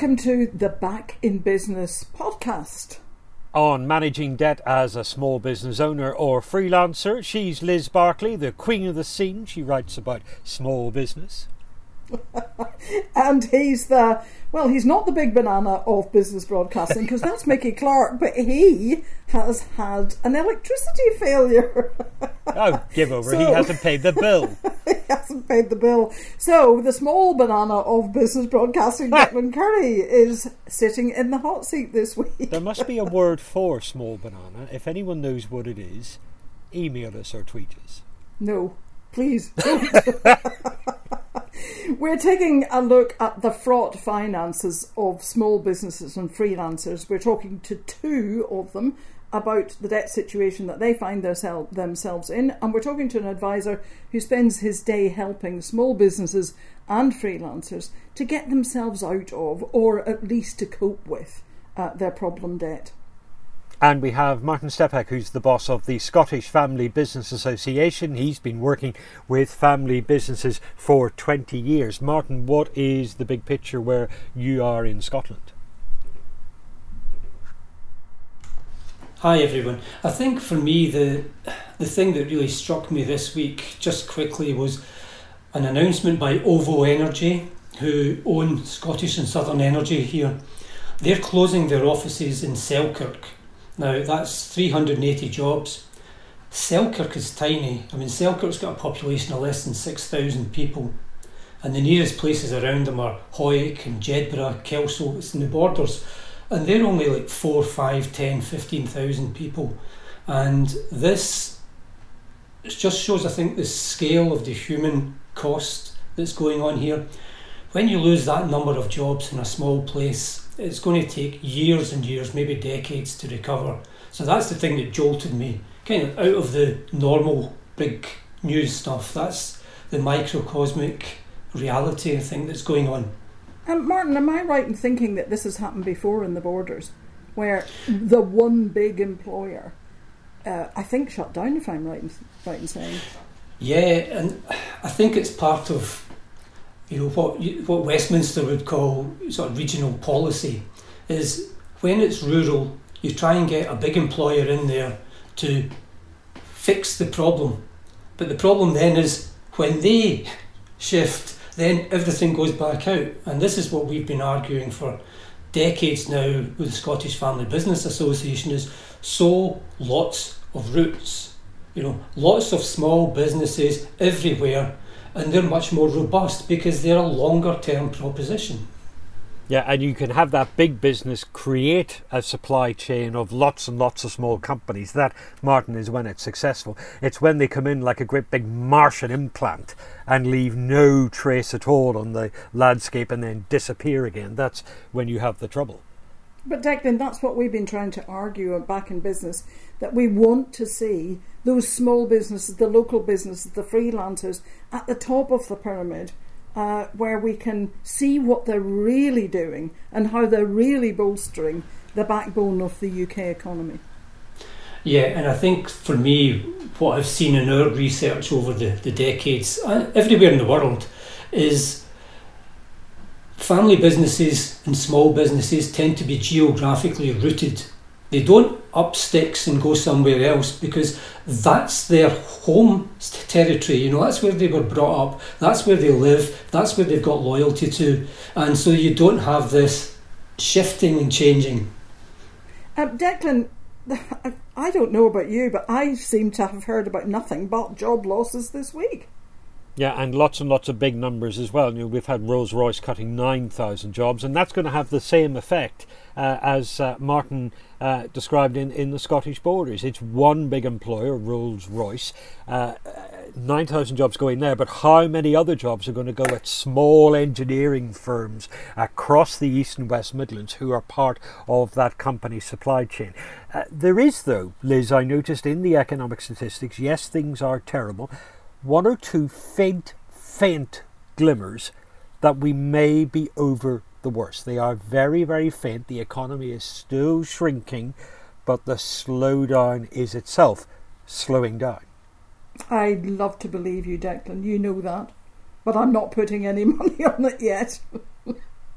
welcome to the Back in Business podcast. On managing debt as a small business owner or freelancer, she's Liz Barclay, the queen of the scene. She writes about small business. and he's the well, he's not the big banana of business broadcasting because that's Mickey Clark, but he has had an electricity failure. oh, give over. So, he hasn't paid the bill. he hasn't paid the bill. So the small banana of business broadcasting, Declan Curry, is sitting in the hot seat this week. there must be a word for small banana. If anyone knows what it is, email us or tweet us. No, please don't. We're taking a look at the fraught finances of small businesses and freelancers. We're talking to two of them about the debt situation that they find themselves in, and we're talking to an advisor who spends his day helping small businesses and freelancers to get themselves out of, or at least to cope with, uh, their problem debt. And we have Martin Stepek, who's the boss of the Scottish Family Business Association. He's been working with family businesses for 20 years. Martin, what is the big picture where you are in Scotland? Hi everyone. I think for me the the thing that really struck me this week just quickly was an announcement by OVO Energy who own Scottish and Southern Energy here. They're closing their offices in Selkirk now that's 380 jobs. Selkirk is tiny. I mean, Selkirk's got a population of less than 6,000 people. And the nearest places around them are Hawick and Jedburgh, Kelso, it's in the borders. And they're only like 4, 5, 10, 15,000 people. And this just shows, I think, the scale of the human cost that's going on here. When you lose that number of jobs in a small place, it's going to take years and years, maybe decades to recover. So that's the thing that jolted me, kind of out of the normal big news stuff. That's the microcosmic reality, I think, that's going on. And Martin, am I right in thinking that this has happened before in the borders, where the one big employer, uh, I think, shut down, if I'm right in, right in saying? Yeah, and I think it's part of you know what what Westminster would call sort of regional policy is when it's rural, you try and get a big employer in there to fix the problem. But the problem then is when they shift, then everything goes back out. And this is what we've been arguing for decades now with the Scottish Family Business Association is so lots of routes. You know, lots of small businesses everywhere and they're much more robust because they're a longer term proposition. Yeah, and you can have that big business create a supply chain of lots and lots of small companies. That, Martin, is when it's successful. It's when they come in like a great big Martian implant and leave no trace at all on the landscape and then disappear again. That's when you have the trouble. But Declan, that's what we've been trying to argue back in business that we want to see those small businesses, the local businesses, the freelancers at the top of the pyramid, uh, where we can see what they're really doing and how they're really bolstering the backbone of the UK economy. Yeah, and I think for me, what I've seen in our research over the, the decades, uh, everywhere in the world, is family businesses and small businesses tend to be geographically rooted. They don't up sticks and go somewhere else because that's their home territory. You know, that's where they were brought up, that's where they live, that's where they've got loyalty to. And so you don't have this shifting and changing. Uh, Declan, I don't know about you, but I seem to have heard about nothing but job losses this week. Yeah, and lots and lots of big numbers as well. You know, we've had Rolls Royce cutting 9,000 jobs, and that's going to have the same effect uh, as uh, Martin uh, described in, in the Scottish borders. It's one big employer, Rolls Royce. Uh, 9,000 jobs going there, but how many other jobs are going to go at small engineering firms across the East and West Midlands who are part of that company's supply chain? Uh, there is, though, Liz, I noticed in the economic statistics, yes, things are terrible one or two faint, faint glimmers that we may be over the worst. They are very, very faint. The economy is still shrinking, but the slowdown is itself slowing down. I'd love to believe you, Declan. You know that. But I'm not putting any money on it yet.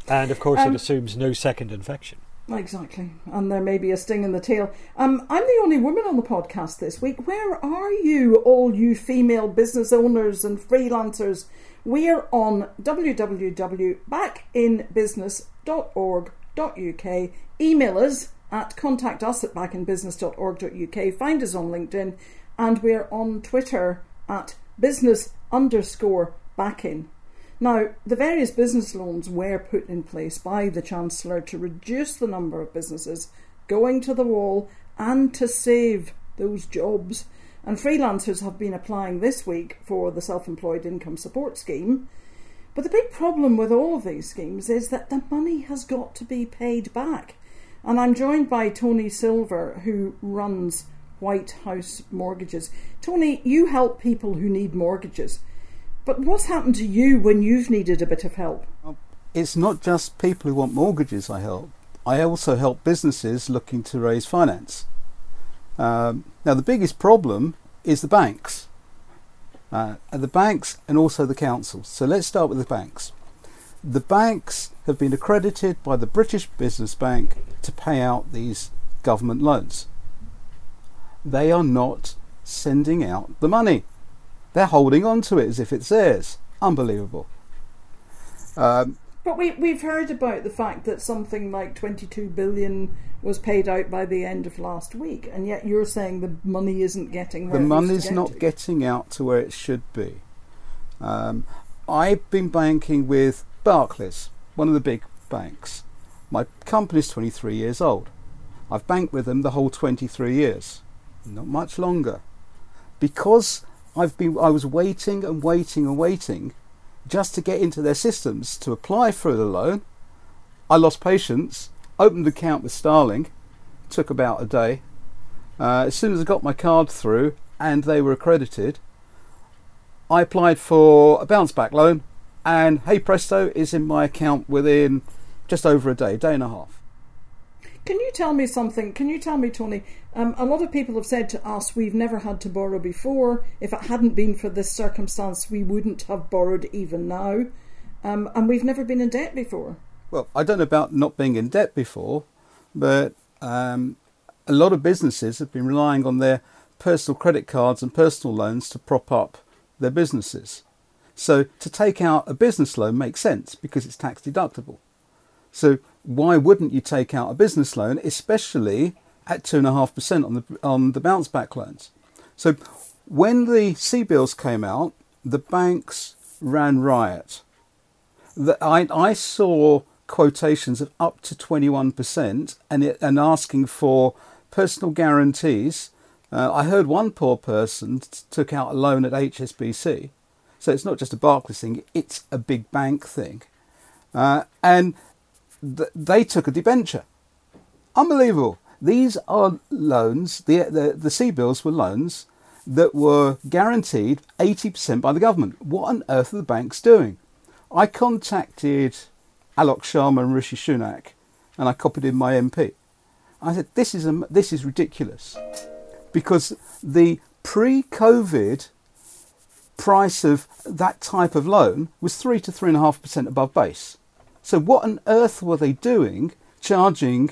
And of course, Um, it assumes no second infection. Exactly. And there may be a sting in the tail. Um, I'm the only woman on the podcast this week. Where are you, all you female business owners and freelancers? We're on www.backinbusiness.org.uk. Email us at contact us at backinbusiness.org.uk. Find us on LinkedIn. And we're on Twitter at business underscore backin. Now, the various business loans were put in place by the Chancellor to reduce the number of businesses going to the wall and to save those jobs. And freelancers have been applying this week for the Self Employed Income Support Scheme. But the big problem with all of these schemes is that the money has got to be paid back. And I'm joined by Tony Silver, who runs White House Mortgages. Tony, you help people who need mortgages. But what's happened to you when you've needed a bit of help? It's not just people who want mortgages I help. I also help businesses looking to raise finance. Um, now, the biggest problem is the banks. Uh, the banks and also the councils. So let's start with the banks. The banks have been accredited by the British Business Bank to pay out these government loans. They are not sending out the money. They're holding on to it as if it's theirs. Unbelievable. Um, But we, we've heard about the fact that something like 22 billion was paid out by the end of last week, and yet you're saying the money isn't getting the it money's get not to. getting out to where it should be. Um, I've been banking with Barclays, one of the big banks. My company's 23 years old. I've banked with them the whole 23 years, not much longer, because I've been. I was waiting and waiting and waiting, just to get into their systems to apply for the loan. I lost patience. Opened the account with Starling. Took about a day. Uh, as soon as I got my card through and they were accredited, I applied for a bounce back loan, and hey presto, is in my account within just over a day, day and a half. Can you tell me something? Can you tell me, Tony? Um, a lot of people have said to us, we've never had to borrow before. If it hadn't been for this circumstance, we wouldn't have borrowed even now. Um, and we've never been in debt before. Well, I don't know about not being in debt before, but um, a lot of businesses have been relying on their personal credit cards and personal loans to prop up their businesses. So to take out a business loan makes sense because it's tax deductible. So why wouldn't you take out a business loan, especially at two and a half percent on the on the bounce back loans? So when the CBILS came out, the banks ran riot. The, I, I saw quotations of up to 21% and, it, and asking for personal guarantees. Uh, I heard one poor person t- took out a loan at HSBC. So it's not just a Barclays thing, it's a big bank thing. Uh, and th- they took a debenture. Unbelievable. These are loans, the, the, the CBILS were loans that were guaranteed 80% by the government. What on earth are the banks doing? I contacted Alok Sharma and Rishi Sunak and I copied in my MP. I said, this is, a, this is ridiculous because the pre COVID price of that type of loan was 3 to 3.5% above base. So, what on earth were they doing charging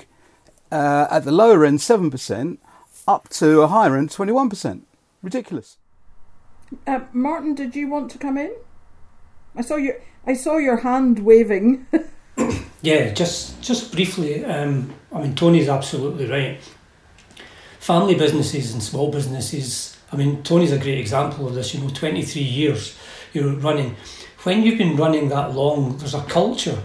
uh, at the lower end 7% up to a higher end 21%? Ridiculous. Uh, Martin, did you want to come in? I saw your I saw your hand waving. Yeah, just just briefly. Um, I mean, Tony's absolutely right. Family businesses and small businesses. I mean, Tony's a great example of this. You know, twenty three years you're running. When you've been running that long, there's a culture,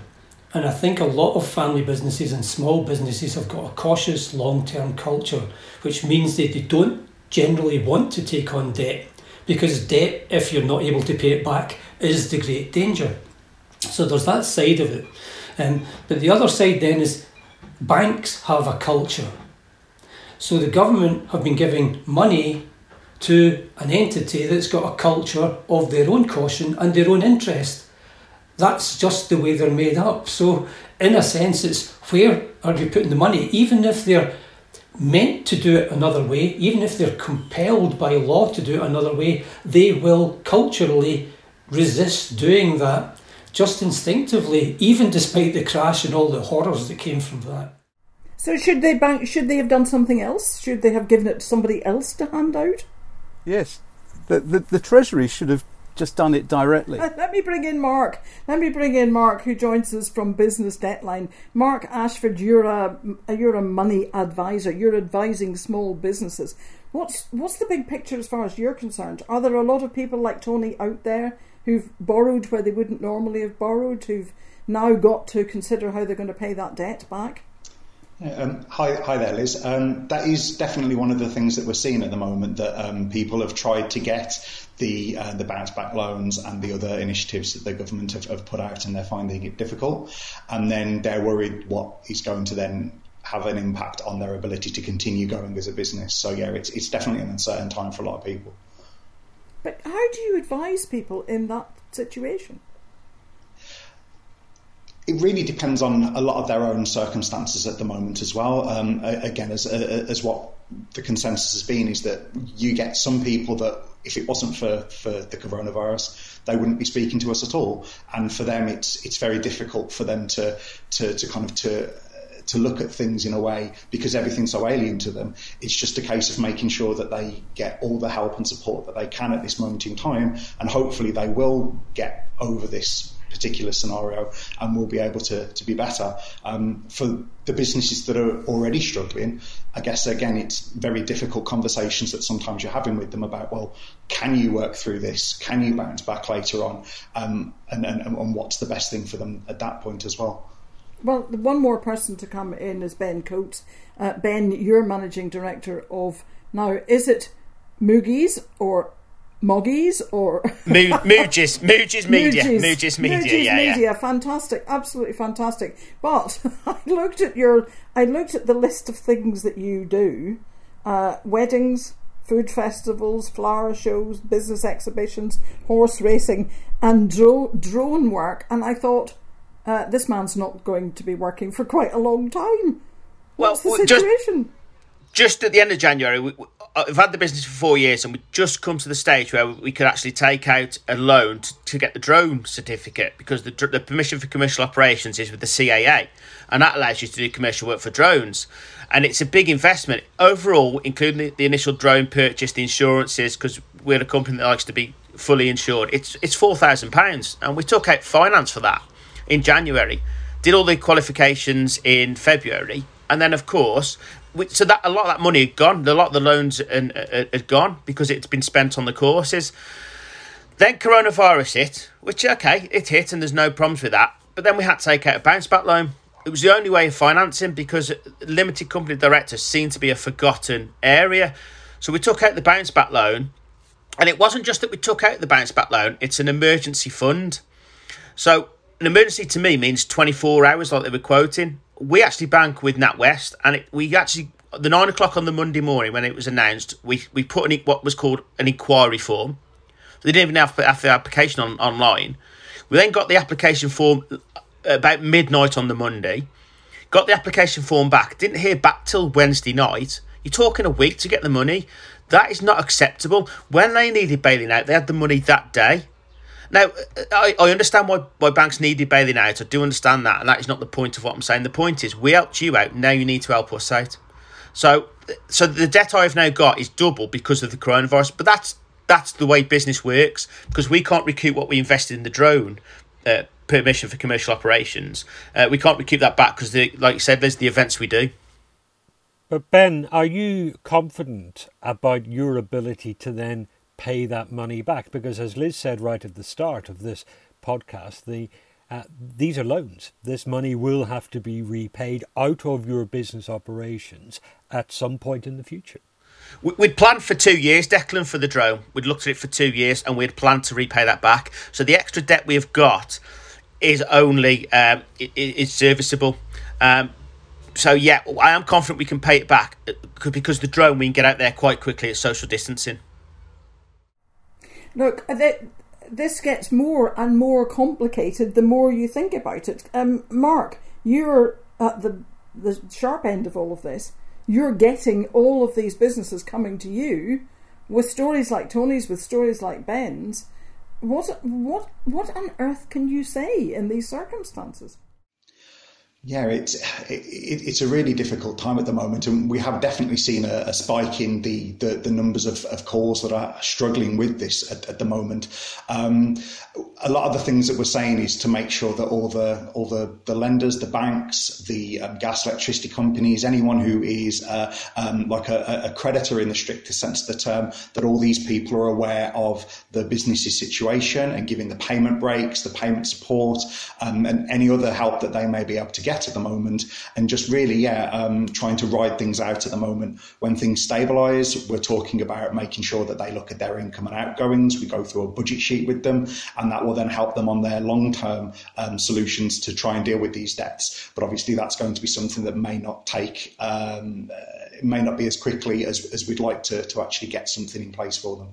and I think a lot of family businesses and small businesses have got a cautious long term culture, which means that they don't generally want to take on debt because debt, if you're not able to pay it back, is the great danger. So there's that side of it. Um, but the other side then is banks have a culture. So the government have been giving money to an entity that's got a culture of their own caution and their own interest. That's just the way they're made up. So, in a sense, it's where are you putting the money? Even if they're meant to do it another way, even if they're compelled by law to do it another way, they will culturally resist doing that just instinctively, even despite the crash and all the horrors that came from that. So should they bank? Should they have done something else? Should they have given it to somebody else to hand out? Yes, the the, the Treasury should have just done it directly. Let me bring in Mark. Let me bring in Mark, who joins us from Business Debtline. Mark Ashford, you're a you're a money advisor. You're advising small businesses. What's what's the big picture as far as you're concerned? Are there a lot of people like Tony out there who've borrowed where they wouldn't normally have borrowed, who've now got to consider how they're going to pay that debt back? Um, hi, hi there, Liz. Um, that is definitely one of the things that we're seeing at the moment. That um, people have tried to get the uh, the bounce back loans and the other initiatives that the government have, have, put out, and they're finding it difficult. And then they're worried what is going to then have an impact on their ability to continue going as a business. So yeah, it's it's definitely an uncertain time for a lot of people. But how do you advise people in that situation? it really depends on a lot of their own circumstances at the moment as well. Um, again, as as what the consensus has been is that you get some people that if it wasn't for, for the coronavirus, they wouldn't be speaking to us at all. And for them, it's it's very difficult for them to to, to kind of to to look at things in a way because everything's so alien to them. It's just a case of making sure that they get all the help and support that they can at this moment in time, and hopefully they will get over this particular scenario and we'll be able to, to be better. Um, for the businesses that are already struggling, I guess again, it's very difficult conversations that sometimes you're having with them about, well, can you work through this? Can you bounce back later on? Um, and, and, and what's the best thing for them at that point as well? Well, one more person to come in is Ben Coates. Uh, ben, you're managing director of now. Is it Moogies or Moggies or Mooges, Mooges Media, Mooges Media, Mooges yeah, Media, yeah. fantastic, absolutely fantastic. But I looked at your, I looked at the list of things that you do: uh, weddings, food festivals, flower shows, business exhibitions, horse racing, and dro- drone work. And I thought, uh, this man's not going to be working for quite a long time. What's well, the situation? Just, just at the end of January, we, Uh, I've had the business for four years, and we just come to the stage where we could actually take out a loan to, to get the drone certificate because the, the permission for commercial operations is with the CAA, and that allows you to do commercial work for drones. And it's a big investment overall, including the, the initial drone purchase, the insurances, because we're a company that likes to be fully insured. It's it's four thousand pounds, and we took out finance for that in January. Did all the qualifications in February, and then of course so that a lot of that money had gone. A lot of the loans had, uh, uh, had gone because it's been spent on the courses. Then coronavirus hit, which okay, it hit, and there's no problems with that. But then we had to take out a bounce back loan. It was the only way of financing because limited company directors seem to be a forgotten area. So we took out the bounce back loan, and it wasn't just that we took out the bounce back loan; it's an emergency fund. So an emergency to me means 24 hours, like they were quoting we actually bank with NatWest, and it, we actually the nine o'clock on the Monday morning when it was announced, we we put in what was called an inquiry form. They didn't even have, have the application on online. We then got the application form uh, about midnight on the Monday. Got the application form back. Didn't hear back till Wednesday night. You're talking a week to get the money. That is not acceptable. When they needed bailing out, they had the money that day. Now, I, I understand why, why banks needed bailing out. I do understand that, and that is not the point of what I'm saying. The point is, we helped you out. Now you need to help us out. So, so the debt I've now got is double because of the coronavirus. But that's that's the way business works because we can't recoup what we invested in the drone. Uh, permission for commercial operations. Uh, we can't recoup that back because, like you said, there's the events we do. But Ben, are you confident about your ability to then pay that money back because, as Liz said right at the start of this podcast, the uh, these are loans. This money will have to be repaid out of your business operations at some point in the future. We'd planned for two years, Declan, for the drone. We'd looked at it for two years and we'd planned to repay that back. So the extra debt we've got is only um, is serviceable. Um, so yeah, I am confident we can pay it back uh, because the drone we can get out there quite quickly at social distancing. Look, uh, this gets more and more complicated the more you think about it. Um, Mark, you're at the the sharp end of all of this. You're getting all of these businesses coming to you with stories like Tony's, with stories like Ben's. what what what on earth can you say in these circumstances? Yeah, it's it, it's a really difficult time at the moment, and we have definitely seen a, a spike in the, the, the numbers of, of calls that are struggling with this at, at the moment. Um, a lot of the things that we're saying is to make sure that all the all the, the lenders, the banks, the um, gas electricity companies, anyone who is uh, um, like a, a, creditor in the strictest sense of the term, that all these people are aware of the business's situation and giving the payment breaks, the payment support, um, and any other help that they may be able to get at the moment, and just really, yeah, um, trying to ride things out at the moment. When things stabilise, we're talking about making sure that they look at their income and outgoings. We go through a budget sheet with them, and that will then help them on their long term um, solutions to try and deal with these debts. But obviously, that's going to be something that may not take, um, uh, it may not be as quickly as, as we'd like to, to actually get something in place for them.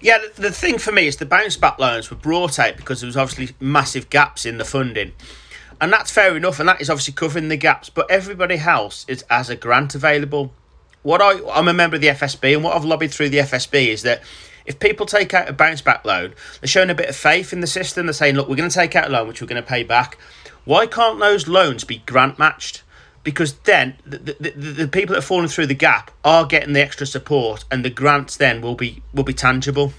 Yeah, the, the thing for me is the bounce back loans were brought out because there was obviously massive gaps in the funding. And that's fair enough, and that is obviously covering the gaps. But everybody else is as a grant available. What I I'm a member of the FSB, and what I've lobbied through the FSB is that if people take out a bounce back loan, they're showing a bit of faith in the system. They're saying, look, we're going to take out a loan which we're going to pay back. Why can't those loans be grant matched? Because then the, the, the, people that are falling through the gap are getting the extra support, and the grants then will be will be tangible.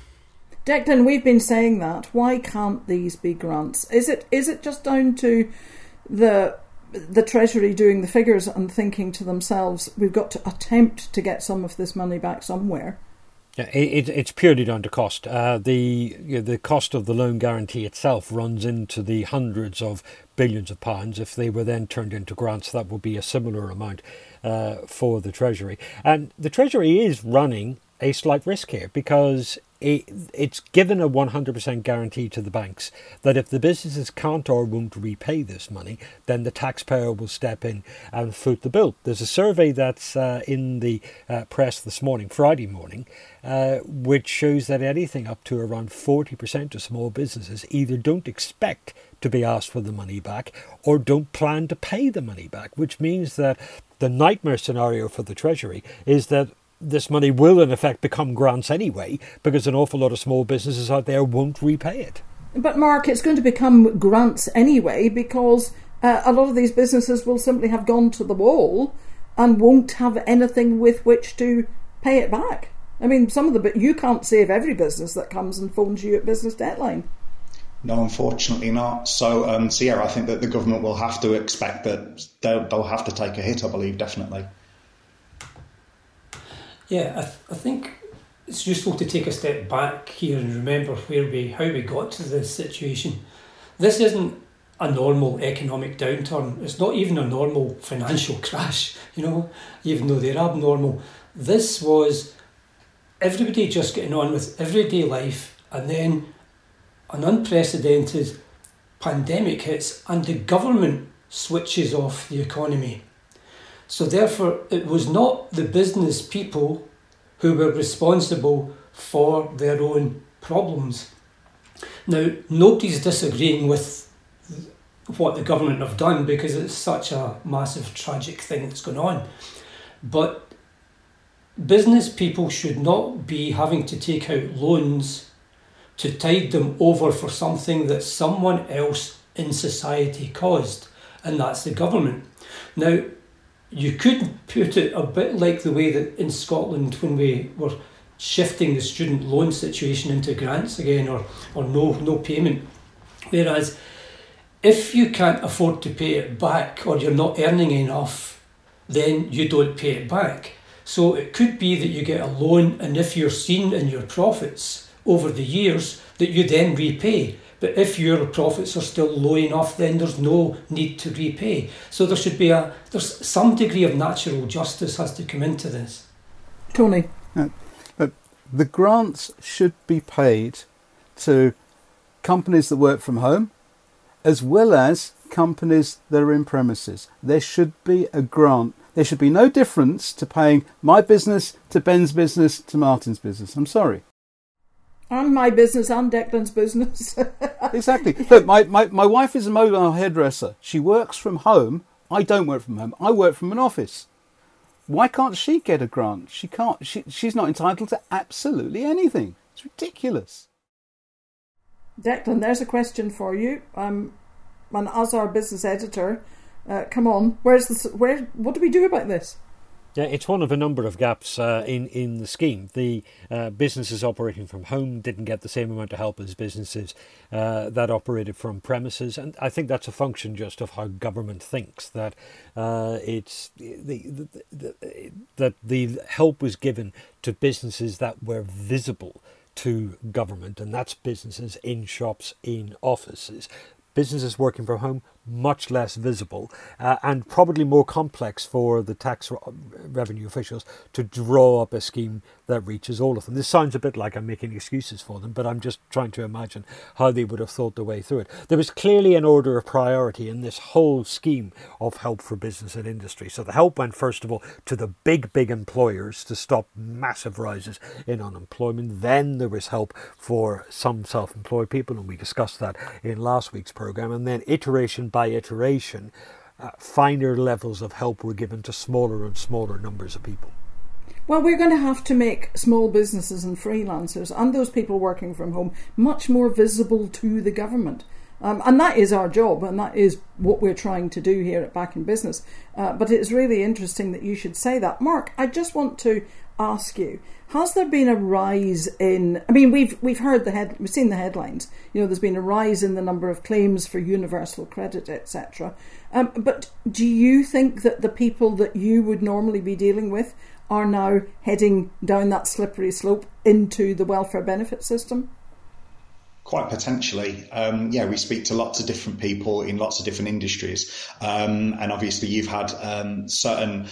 Declan, we've been saying that. Why can't these be grants? Is it is it just down to the the Treasury doing the figures and thinking to themselves, we've got to attempt to get some of this money back somewhere? Yeah, it, it's purely down to cost. Uh, the you know, the cost of the loan guarantee itself runs into the hundreds of billions of pounds. If they were then turned into grants, that would be a similar amount uh, for the Treasury. And the Treasury is running a slight risk here because it, it's given a 100% guarantee to the banks that if the businesses can't or won't repay this money, then the taxpayer will step in and foot the bill. There's a survey that's uh, in the uh, press this morning, Friday morning, uh, which shows that anything up to around 40% of small businesses either don't expect to be asked for the money back or don't plan to pay the money back, which means that the nightmare scenario for the Treasury is that this money will in effect become grants anyway because an awful lot of small businesses out there won't repay it. But Mark, it's going to become grants anyway because uh, a lot of these businesses will simply have gone to the wall and won't have anything with which to pay it back. I mean, some of the but you can't save every business that comes and phones you at business debtline. No, unfortunately not. So, um, so yeah, I think that the government will have to expect that they'll, they'll have to take a hit. I believe definitely. Yeah, I, th- I think it's useful to take a step back here and remember where we how we got to this situation. This isn't a normal economic downturn. It's not even a normal financial crash, you know, even though they're abnormal. This was everybody just getting on with everyday life and then an unprecedented pandemic hits and the government switches off the economy. So, therefore, it was not the business people who were responsible for their own problems. Now, nobody's disagreeing with what the government have done because it's such a massive, tragic thing that's going on. But business people should not be having to take out loans to tide them over for something that someone else in society caused, and that's the government. Now, you could put it a bit like the way that in Scotland when we were shifting the student loan situation into grants again or, or no no payment. Whereas if you can't afford to pay it back or you're not earning enough, then you don't pay it back. So it could be that you get a loan and if you're seen in your profits over the years that you then repay. But if your profits are still low enough, then there's no need to repay. So there should be a there's some degree of natural justice has to come into this. Tony, uh, but the grants should be paid to companies that work from home, as well as companies that are in premises. There should be a grant. There should be no difference to paying my business to Ben's business to Martin's business. I'm sorry. And my business and Declan's business. exactly. Look, my, my, my wife is a mobile hairdresser. She works from home. I don't work from home. I work from an office. Why can't she get a grant? She can't. She, she's not entitled to absolutely anything. It's ridiculous. Declan, there's a question for you. Um, and as our business editor, uh, come on, where's the where? What do we do about this? Yeah, it's one of a number of gaps uh, in in the scheme. The uh, businesses operating from home didn't get the same amount of help as businesses uh, that operated from premises, and I think that's a function just of how government thinks that uh, it's the, the, the, that the help was given to businesses that were visible to government, and that's businesses in shops, in offices. Businesses working from home much less visible uh, and probably more complex for the tax re- revenue officials to draw up a scheme that reaches all of them. This sounds a bit like I'm making excuses for them, but I'm just trying to imagine how they would have thought their way through it. There was clearly an order of priority in this whole scheme of help for business and industry. So the help went, first of all, to the big, big employers to stop massive rises in unemployment. Then there was help for some self employed people, and we discussed that in last week's programme. And then iteration by iteration, uh, finer levels of help were given to smaller and smaller numbers of people. Well, we're going to have to make small businesses and freelancers and those people working from home much more visible to the government. Um, and that is our job, and that is what we're trying to do here at Back in Business. Uh, but it's really interesting that you should say that. Mark, I just want to ask you has there been a rise in i mean we've we've heard the head we've seen the headlines you know there's been a rise in the number of claims for universal credit etc um, but do you think that the people that you would normally be dealing with are now heading down that slippery slope into the welfare benefit system Quite potentially. Um, yeah, we speak to lots of different people in lots of different industries. Um, and obviously, you've had um, certain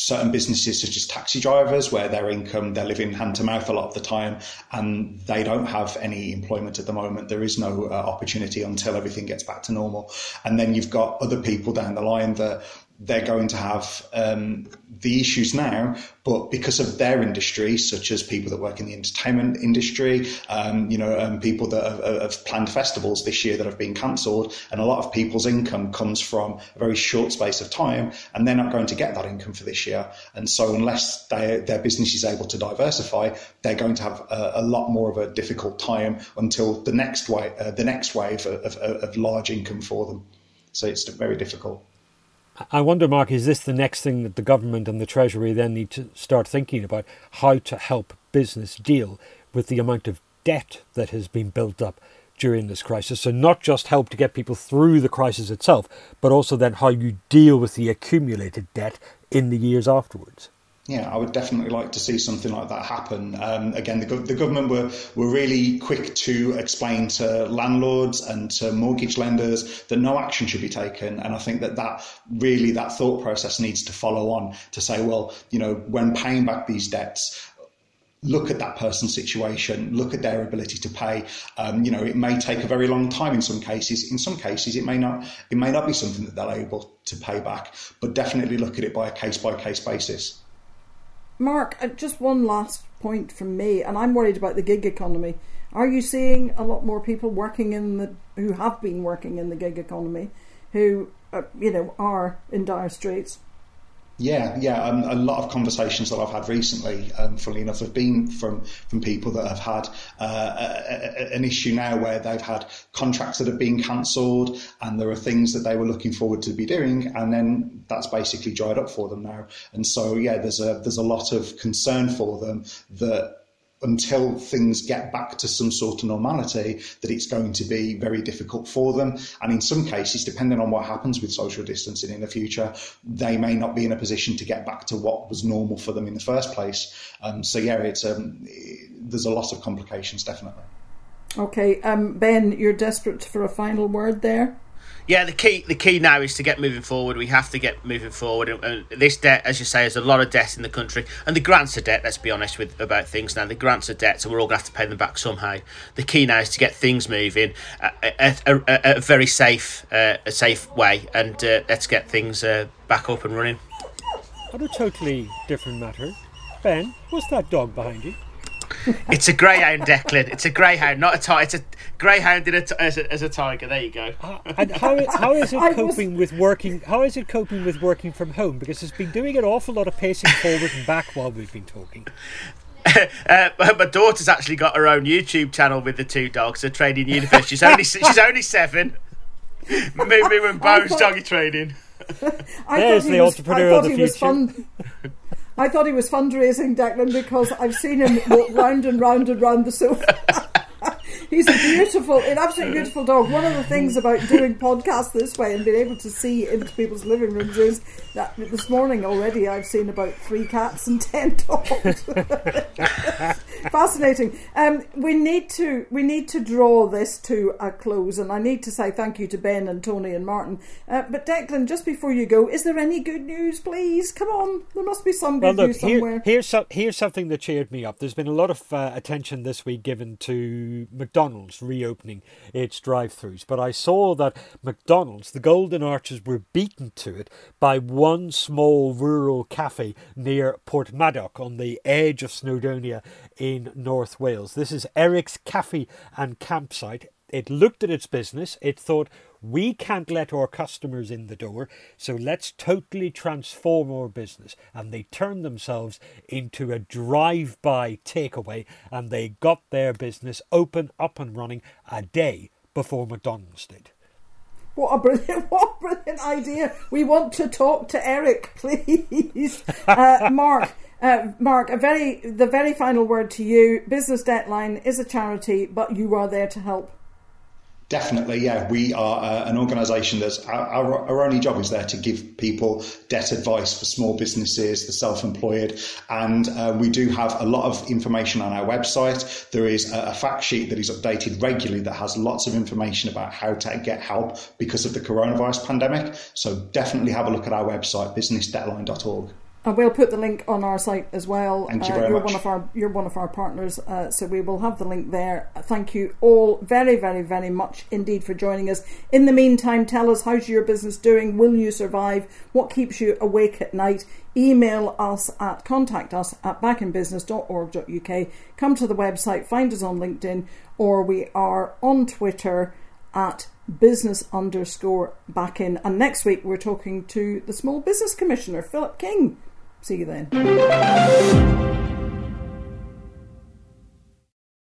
certain businesses such as taxi drivers where their income they're living hand to mouth a lot of the time and they don't have any employment at the moment. There is no uh, opportunity until everything gets back to normal. And then you've got other people down the line that they're going to have um, the issues now, but because of their industry, such as people that work in the entertainment industry, um, you know, um, people that have, have, planned festivals this year that have been cancelled, and a lot of people's income comes from a very short space of time, and they're not going to get that income for this year. And so, unless they, their business is able to diversify, they're going to have a, a lot more of a difficult time until the next wave, uh, the next wave of, of, of large income for them. So it's very difficult. I wonder, Mark, is this the next thing that the government and the Treasury then need to start thinking about how to help business deal with the amount of debt that has been built up during this crisis? So, not just help to get people through the crisis itself, but also then how you deal with the accumulated debt in the years afterwards yeah, I would definitely like to see something like that happen. Um, again, the, the, government were, were really quick to explain to landlords and to mortgage lenders that no action should be taken. And I think that that really, that thought process needs to follow on to say, well, you know, when paying back these debts, look at that person's situation, look at their ability to pay. Um, you know, it may take a very long time in some cases. In some cases, it may not. It may not be something that they're able to pay back. But definitely look at it by a case by case basis. Mark, uh, just one last point from me, and I'm worried about the gig economy. Are you seeing a lot more people working in the who have been working in the gig economy, who uh, you know are in dire straits? Yeah, yeah. Um, a lot of conversations that I've had recently, um, funnily enough, have been from from people that have had uh, a, a, an issue now where they've had contracts that have been cancelled, and there are things that they were looking forward to be doing, and then that's basically dried up for them now. And so, yeah, there's a there's a lot of concern for them that until things get back to some sort of normality, that it's going to be very difficult for them. And in some cases, depending on what happens with social distancing in the future, they may not be in a position to get back to what was normal for them in the first place. Um, so yeah, it's um, there's a lot of complications, definitely. Okay, um, Ben, you're desperate for a final word there yeah, the key the key now is to get moving forward. We have to get moving forward. And, and this debt, as you say, is a lot of debt in the country, and the grants are debt. Let's be honest with about things now. The grants are debt, so we're all going to have to pay them back somehow. The key now is to get things moving at a, a, a very safe uh, a safe way, and uh, let's get things uh, back up and running. On a totally different matter, Ben, what's that dog behind you? it's a greyhound, Declan. It's a greyhound, not a tiger. It's a greyhound in a t- as, a, as a tiger. There you go. Uh, and how, how is it coping with working? How is it coping with working from home? Because it's been doing an awful lot of pacing forward and back while we've been talking. uh, my daughter's actually got her own YouTube channel with the two dogs. A training universe. She's only she's only seven. me, me and Bo's doggy training. I There's the he was, entrepreneur of the he was future. I thought he was fundraising, Declan, because I've seen him walk round and round and round the sofa. He's a beautiful, an absolutely beautiful dog. One of the things about doing podcasts this way and being able to see into people's living rooms is that this morning already I've seen about three cats and ten dogs. Fascinating. Um, we need to we need to draw this to a close, and I need to say thank you to Ben and Tony and Martin. Uh, but Declan, just before you go, is there any good news, please? Come on, there must be some Well, good look, news somewhere. here, here's, so, here's something that cheered me up. There's been a lot of uh, attention this week given to McDonald's reopening its drive throughs, but I saw that McDonald's, the Golden Arches, were beaten to it by one small rural cafe near Port Portmadoc on the edge of Snowdonia in North Wales. This is Eric's Cafe and Campsite. It looked at its business, it thought, we can't let our customers in the door, so let's totally transform our business. And they turned themselves into a drive by takeaway and they got their business open, up and running a day before McDonald's did. What a brilliant, what a brilliant idea! We want to talk to Eric, please. Uh, Mark, uh, Mark, a very the very final word to you. Business Debtline is a charity, but you are there to help. Definitely, yeah. We are uh, an organisation that's our, our, our only job is there to give people debt advice for small businesses, the self-employed, and uh, we do have a lot of information on our website. There is a, a fact sheet that is updated regularly that has lots of information about how to get help because of the coronavirus pandemic. So definitely have a look at our website, businessdebtline.org. And we'll put the link on our site as well. Thank you Uh, very you're much. one of our you're one of our partners, uh, so we will have the link there. Thank you all very, very, very much indeed for joining us. In the meantime, tell us how's your business doing? Will you survive? What keeps you awake at night? Email us at contact us at backinbusiness.org.uk. Come to the website, find us on LinkedIn, or we are on Twitter at business underscore back in. And next week we're talking to the Small Business Commissioner, Philip King. See you then.